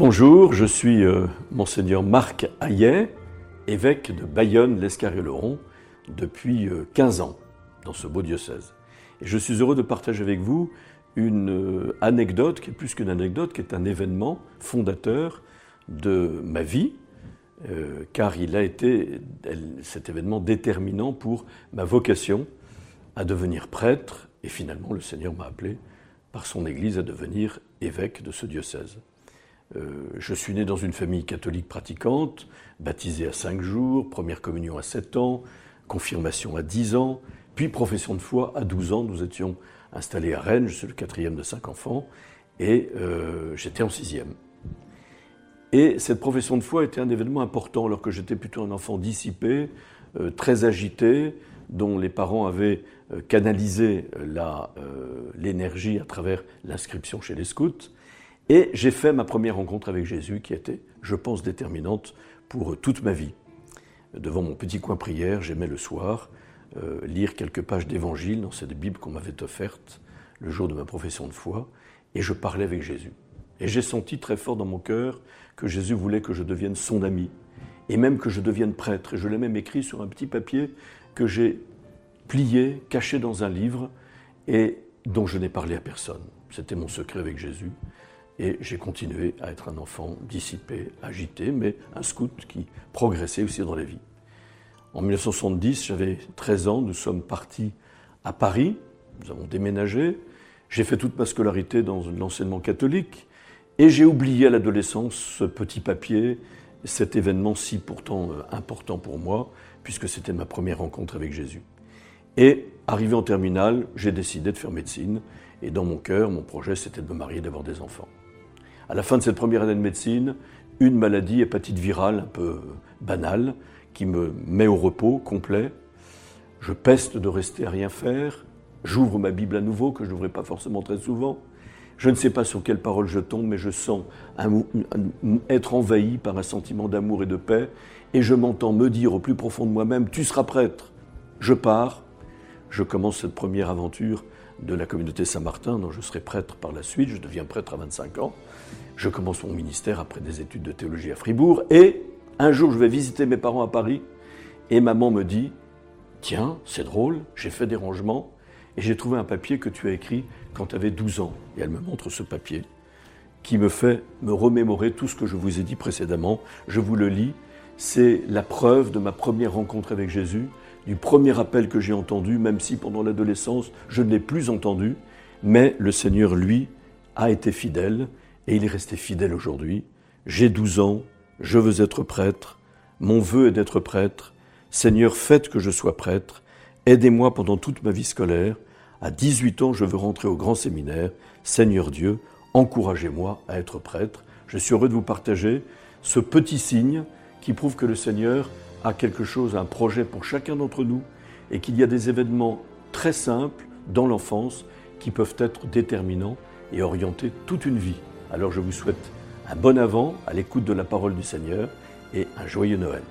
Bonjour, je suis euh, monseigneur Marc Hayet, évêque de Bayonne, l'Escarioleron, depuis 15 euh, ans dans ce beau diocèse. Et je suis heureux de partager avec vous une euh, anecdote qui est plus qu'une anecdote, qui est un événement fondateur de ma vie, car il a été cet événement déterminant pour ma vocation à devenir prêtre, et finalement le Seigneur m'a appelé par son Église à devenir évêque de ce diocèse. Euh, je suis né dans une famille catholique pratiquante, baptisé à 5 jours, première communion à 7 ans, confirmation à 10 ans, puis profession de foi à 12 ans. Nous étions installés à Rennes, je suis le quatrième de cinq enfants, et euh, j'étais en sixième. Et cette profession de foi était un événement important alors que j'étais plutôt un enfant dissipé, euh, très agité, dont les parents avaient canalisé l'énergie à travers l'inscription chez les scouts. Et j'ai fait ma première rencontre avec Jésus qui était, je pense, déterminante pour toute ma vie. Devant mon petit coin prière, j'aimais le soir euh, lire quelques pages d'évangile dans cette Bible qu'on m'avait offerte le jour de ma profession de foi, et je parlais avec Jésus. Et j'ai senti très fort dans mon cœur que Jésus voulait que je devienne son ami, et même que je devienne prêtre. Et je l'ai même écrit sur un petit papier que j'ai plié, caché dans un livre, et dont je n'ai parlé à personne. C'était mon secret avec Jésus. Et j'ai continué à être un enfant dissipé, agité, mais un scout qui progressait aussi dans la vie. En 1970, j'avais 13 ans, nous sommes partis à Paris, nous avons déménagé, j'ai fait toute ma scolarité dans l'enseignement catholique, et j'ai oublié à l'adolescence ce petit papier, cet événement si pourtant euh, important pour moi, puisque c'était ma première rencontre avec Jésus. Et arrivé en terminale, j'ai décidé de faire médecine, et dans mon cœur, mon projet, c'était de me marier, d'avoir des enfants. À la fin de cette première année de médecine, une maladie, hépatite virale un peu banale, qui me met au repos complet. Je peste de rester à rien faire. J'ouvre ma Bible à nouveau, que je n'ouvrais pas forcément très souvent. Je ne sais pas sur quelle parole je tombe, mais je sens être envahi par un sentiment d'amour et de paix, et je m'entends me dire au plus profond de moi-même, tu seras prêtre. Je pars, je commence cette première aventure de la communauté Saint-Martin, dont je serai prêtre par la suite, je deviens prêtre à 25 ans. Je commence mon ministère après des études de théologie à Fribourg, et un jour je vais visiter mes parents à Paris, et maman me dit, tiens, c'est drôle, j'ai fait des rangements, et j'ai trouvé un papier que tu as écrit quand tu avais 12 ans. Et elle me montre ce papier, qui me fait me remémorer tout ce que je vous ai dit précédemment. Je vous le lis, c'est la preuve de ma première rencontre avec Jésus, du premier appel que j'ai entendu, même si pendant l'adolescence je ne l'ai plus entendu, mais le Seigneur, lui, a été fidèle et il est resté fidèle aujourd'hui. J'ai 12 ans, je veux être prêtre, mon vœu est d'être prêtre. Seigneur, faites que je sois prêtre, aidez-moi pendant toute ma vie scolaire. À 18 ans, je veux rentrer au grand séminaire. Seigneur Dieu, encouragez-moi à être prêtre. Je suis heureux de vous partager ce petit signe qui prouve que le Seigneur a quelque chose, un projet pour chacun d'entre nous et qu'il y a des événements très simples dans l'enfance qui peuvent être déterminants et orienter toute une vie. Alors je vous souhaite un bon avant à l'écoute de la parole du Seigneur et un joyeux Noël.